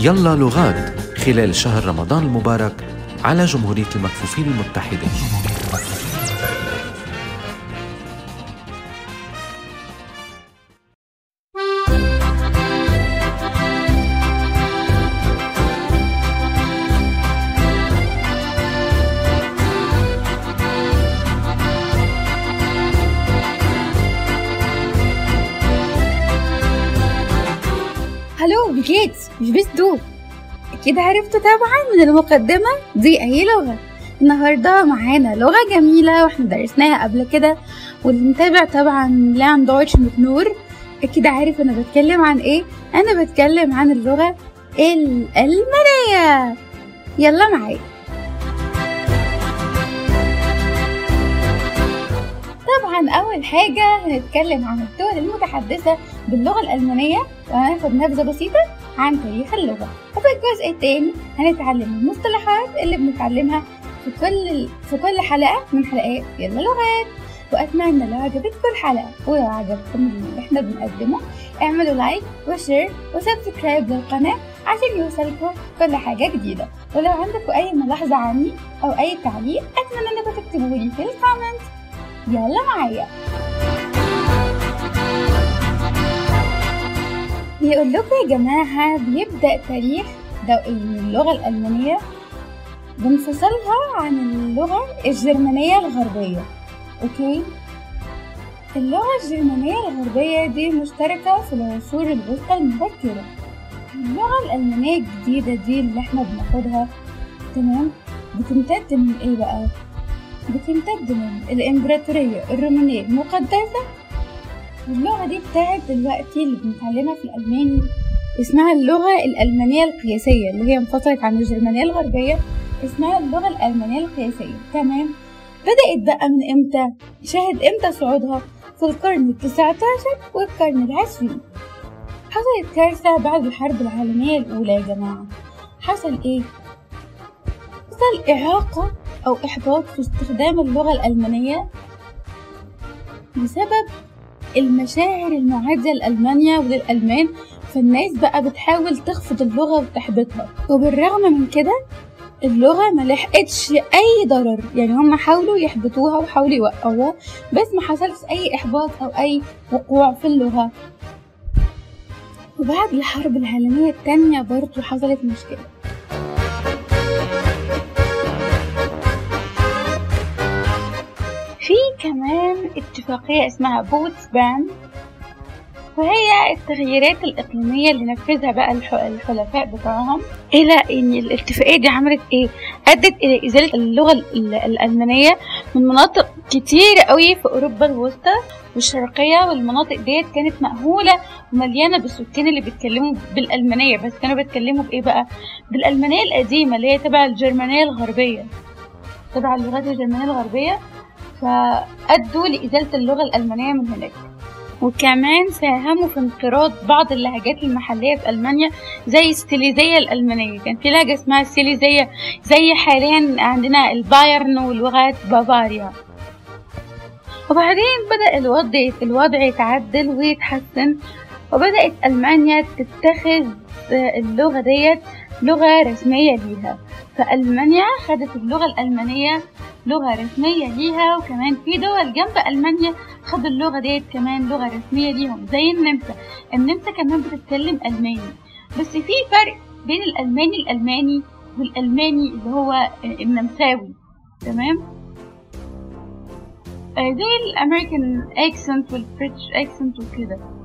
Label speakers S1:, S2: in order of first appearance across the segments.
S1: يلا لغات خلال شهر رمضان المبارك على جمهورية المكفوفين المتحدة
S2: Hallo wie geht's machst du. أكيد عرفتوا طبعا من المقدمة دي أي لغة. النهاردة معانا لغة جميلة وإحنا درسناها قبل كده واللي متابع طبعا لأن Deutsch mit نور. أكيد عارف أنا بتكلم عن إيه؟ أنا بتكلم عن اللغة الألمانية. يلا معايا. طبعا أول حاجة هنتكلم عن الدول المتحدثة باللغة الألمانية. وهناخد نبذة بسيطة عن تاريخ اللغة. وفي الجزء التاني هنتعلم المصطلحات اللي بنتعلمها في كل في كل حلقة من حلقات يلا لغات. وأتمنى لو عجبتكم الحلقة ولو عجبكم اللي إحنا بنقدمه اعملوا like و share و subscribe للقناة عشان يوصلكم كل حاجة جديدة. ولو عندكم أي ملاحظة عني أو أي تعليق أتمنى إنكم تكتبولي في ال comment يلا معايا. بيقول لكم يا جماعة بيبدأ تاريخ اللغة الألمانية بانفصالها عن اللغة الجرمانية الغربية. أوكي؟ اللغة الجرمانية الغربية دي مشتركة في العصور الوسطى المبكرة. اللغة الألمانية الجديدة دي اللي إحنا بناخدها تمام؟ بتمتد من إيه بقى؟ بتمتد من الإمبراطورية الرومانية المقدسة واللغة دي بتاعت دلوقتي اللي بنتعلمها في الألماني اسمها اللغة الألمانية القياسية اللي هي انفصلت عن الجرمانية الغربية اسمها اللغة الألمانية القياسية تمام بدأت بقى من إمتى؟ شاهد إمتى صعودها؟ في القرن التسعة عشر والقرن العشرين حصلت كارثة بعد الحرب العالمية الأولى يا جماعة حصل إيه؟ حصل إعاقة أو إحباط في استخدام اللغة الألمانية بسبب المشاعر المعادية لألمانيا وللألمان فالناس بقى بتحاول تخفض اللغة وتحبطها. وبالرغم من كده اللغة ما لحقتش أي ضرر. يعني هم حاولوا يحبطوها وحاولوا يوقعوها بس ما حصلش أي إحباط أو أي وقوع في اللغة. وبعد الحرب العالمية التانية برضو حصلت مشكلة. كمان اتفاقية اسمها بوتس بان وهي التغييرات الإقليمية اللي نفذها بقى الح- الحلفاء بتوعهم إلى إن الاتفاقية دي عملت إيه؟ أدت إلى إزالة اللغة ال- الألمانية من مناطق كتير قوي في أوروبا الوسطى والشرقية والمناطق ديت كانت مأهولة ومليانة بالسكان اللي بيتكلموا بالألمانية بس كانوا بيتكلموا بإيه بقى؟ بالألمانية القديمة اللي هي تبع الجرمانية الغربية تبع اللغات الجرمانية الغربية فأدوا لإزالة اللغة الألمانية من هناك. وكمان ساهموا في انقراض بعض اللهجات المحلية في ألمانيا زي السيليزية الألمانية. كان في لهجة اسمها السيليزية زي حاليا عندنا البايرن ولغات بافاريا. وبعدين بدأ الوضع الوضع يتعدل ويتحسن وبدأت ألمانيا تتخذ اللغة ديت لغة رسمية ليها. فألمانيا خدت اللغة الألمانية لغة رسمية ليها وكمان في دول جنب ألمانيا خدوا اللغة ديت كمان لغة رسمية ليهم زي النمسا. النمسا كمان بتتكلم ألماني. بس في فرق بين الألماني الألماني والألماني اللي هو النمساوي. تمام؟ زي ال American accent وال British accent وكده.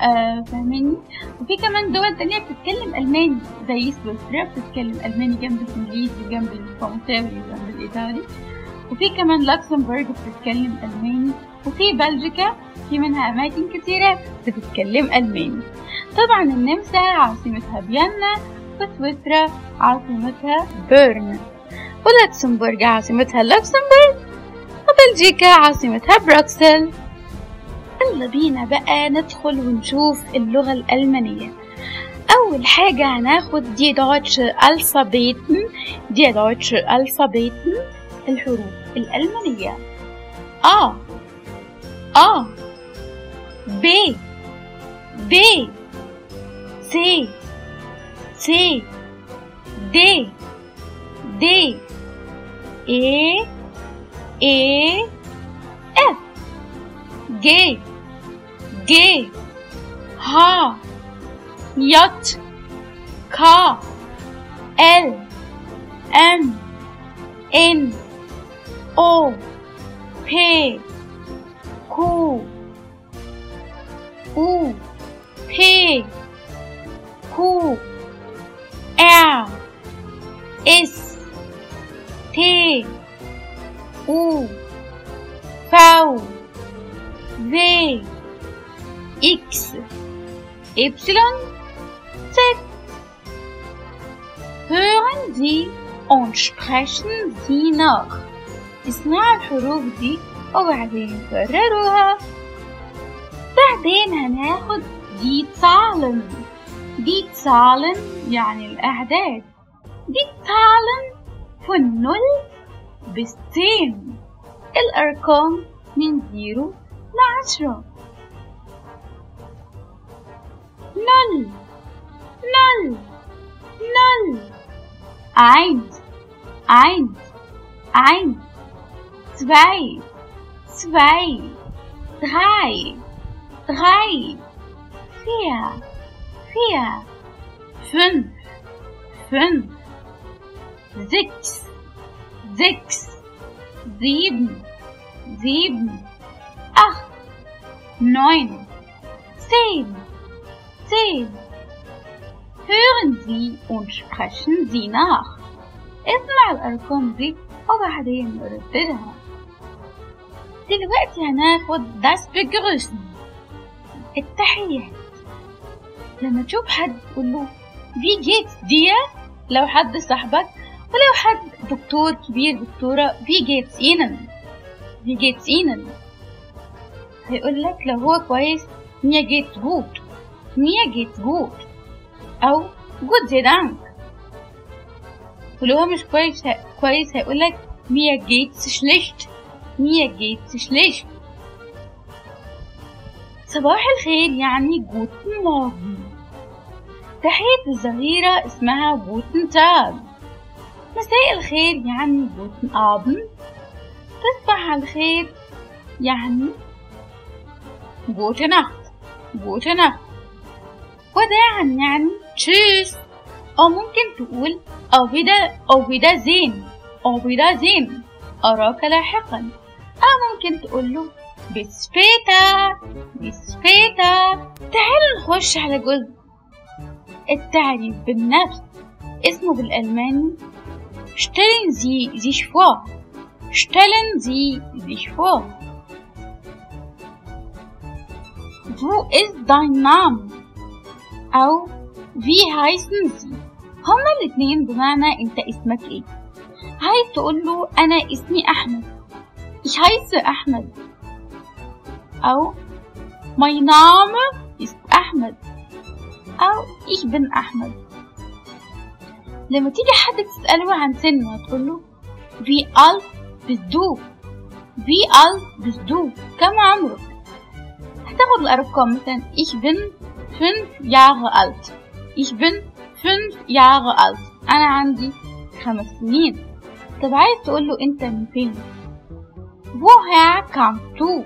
S2: آه فاهماني؟ وفي كمان دول تانية بتتكلم ألماني زي سويسرا بتتكلم ألماني جنب الإنجليزي جنب الفرنساوي جنب الإيطالي. وفي كمان لوكسمبورغ بتتكلم ألماني. وفي بلجيكا في منها أماكن كتيرة بتتكلم ألماني. طبعا النمسا عاصمتها فيينا وسويسرا عاصمتها بيرن. ولوكسمبورغ عاصمتها لوكسمبورغ وبلجيكا عاصمتها بروكسل. يلا بينا بقى ندخل ونشوف اللغة الألمانية. أول حاجة هناخد die deutsche Alphabeten die deutsche Alphabeten الحروف الألمانية. A A B B C C D D E E F G गे हा यच खा L M N O फे खू ऊ फे। Y Z Hören Sie und sprechen Sie nach. اسمعوا الحروف دي وبعدين كرروها بعدين هناخد دي Zahlen دي Zahlen يعني الأعداد دي Zahlen von 0 bis 10 الأرقام من 0 ل 10 0 0 0 eins, eins, eins, zwei, zwei, drei, drei, vier, vier, fünf, fünf, sechs, sechs, sieben, sieben, acht, neun, zehn, zehn. Hören Sie und sprechen Sie nach. اسمع الأرقام دي وبعدين نرددها. دلوقتي هناخد das begrüßen التحيات. لما تشوف حد تقول له wie geht's dir لو حد صاحبك ولو حد دكتور كبير دكتورة wie geht's Ihnen wie geht's Ihnen هيقول لك لو هو كويس mir geht's gut mir geht's gut أو gut sehr danke ولو هو مش كويس كويس هيقولك mir geht's schlecht mir geht's schlecht صباح الخير يعني guten Morgen تحية الظهيرة اسمها guten Tag مساء الخير يعني guten Abend تصبح الخير يعني guten Nacht guten Nacht وداعا يعني. Tschüss أو ممكن تقول auf Wieder- auf Wiedersehen. auf Wiedersehen. أراك لاحقا. أو ممكن تقول له bis später bis später تعالوا نخش على جزء التعريف بالنفس. اسمه بالألماني. Stellen Sie sich vor. Stellen Sie sich vor. Wo ist dein Name? أو wie heißen Sie هما الاتنين بمعنى أنت اسمك إيه. عايز تقول له أنا اسمي أحمد. ich heiße أحمد. أو mein Name ist أحمد. أو ich bin أحمد. لما تيجي حد تسأله عن سنه هتقول له wie alt bist du. Wie alt كم عمرك. هتاخد الأرقام مثلا ich bin fünf Jahre alt. Ich bin fünf Jahre alt. أنا عندي خمس سنين. طب عايز تقول له أنت من فين؟ Woher kommst du؟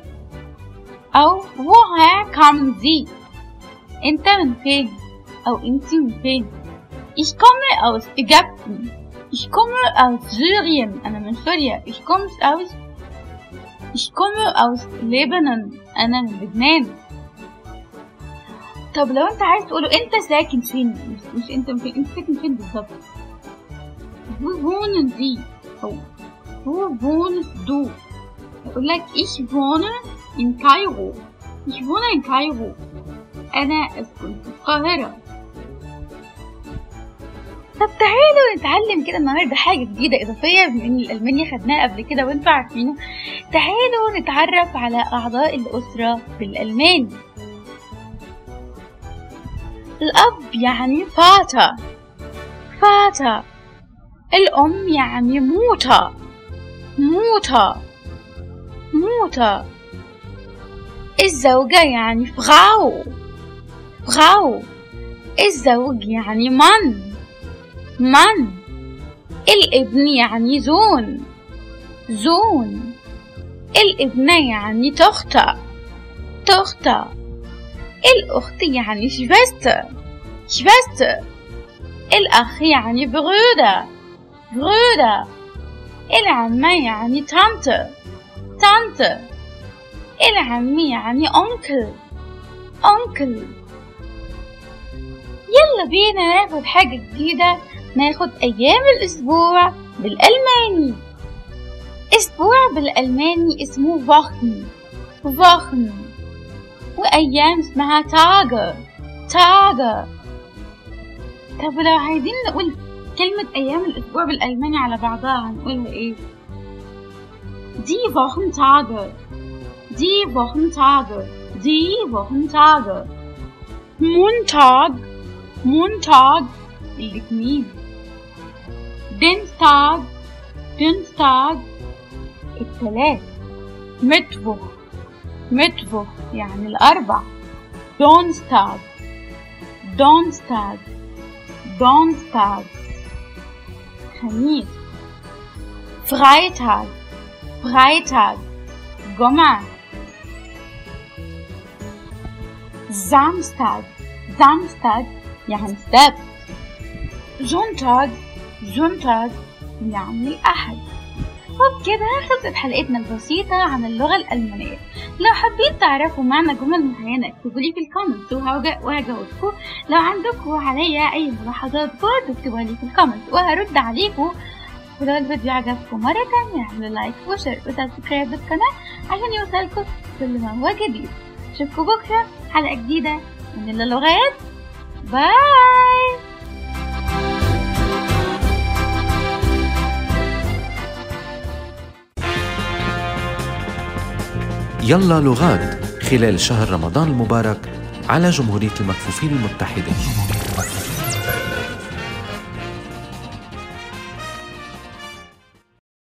S2: أو woher kommen Sie؟ أنت من فين؟ أو أنت من فين؟ Ich komme aus Ägypten. Ich komme aus Syrien. أنا من سوريا. Ich komme aus Ich komme aus Lebanon. أنا من لبنان. طب لو انت عايز تقوله انت ساكن فين؟ مش, انت فين انت ساكن فين بالظبط؟ wo wohnen Sie أو wo wohnst du يقول لك ich wohne in Kairo ich wohne in Kairo أنا أسكن في القاهرة. طب تعالوا نتعلم كده النهارده حاجة جديدة إضافية بما إن الألماني خدناه قبل كده وانتوا عارفينه. تعالوا نتعرف على أعضاء الأسرة بالألماني الأب يعني فاتا. فاتا. الأم يعني موتى موتى موتى الزوجة يعني فغاو فغاو الزوج يعني من. من. الابن يعني زون. زون. الابنة يعني تختة تختة الأخت يعني شفست شفست الأخ يعني برودة. برودة. العمة يعني تانت تانت العم يعني أنكل. أنكل. يلا بينا ناخد حاجة جديدة. ناخد أيام الأسبوع بالألماني. أسبوع بالألماني اسمه فاخن فاخن وأيام اسمها تاجر تاجر طب لو عايزين نقول كلمة أيام الأسبوع بالألماني على بعضها هنقولها إيه؟ Die Wochentage Die Wochentage Die Wochentage Montag Montag الاثنين Dienstag Dienstag الثلاث Mittwoch Mittwoch يعني الأربع Donnerstag Donnerstag Donnerstag خميس Freitag Freitag جمعة Samstag Samstag يعني السبت Sonntag Sonntag يعني الأحد وبكده خلصت حلقتنا البسيطة عن اللغة الألمانية. لو حابين تعرفوا معنى جمل معينة اكتبوا لي في ال comment. وهجاوبكم لو عندكم عليا أي ملاحظات برضه اكتبوها لي في ال comment. وهرد عليكم ولو الفيديو عجبكم مرة تانية. اعملوا like و share و subscribe للقناة عشان يوصلكم كل ما هو جديد. أشوفكم بكرة حلقة جديدة من اللغات. باي!
S1: يلا لغات خلال شهر رمضان المبارك على جمهورية المكفوفين المتحدة.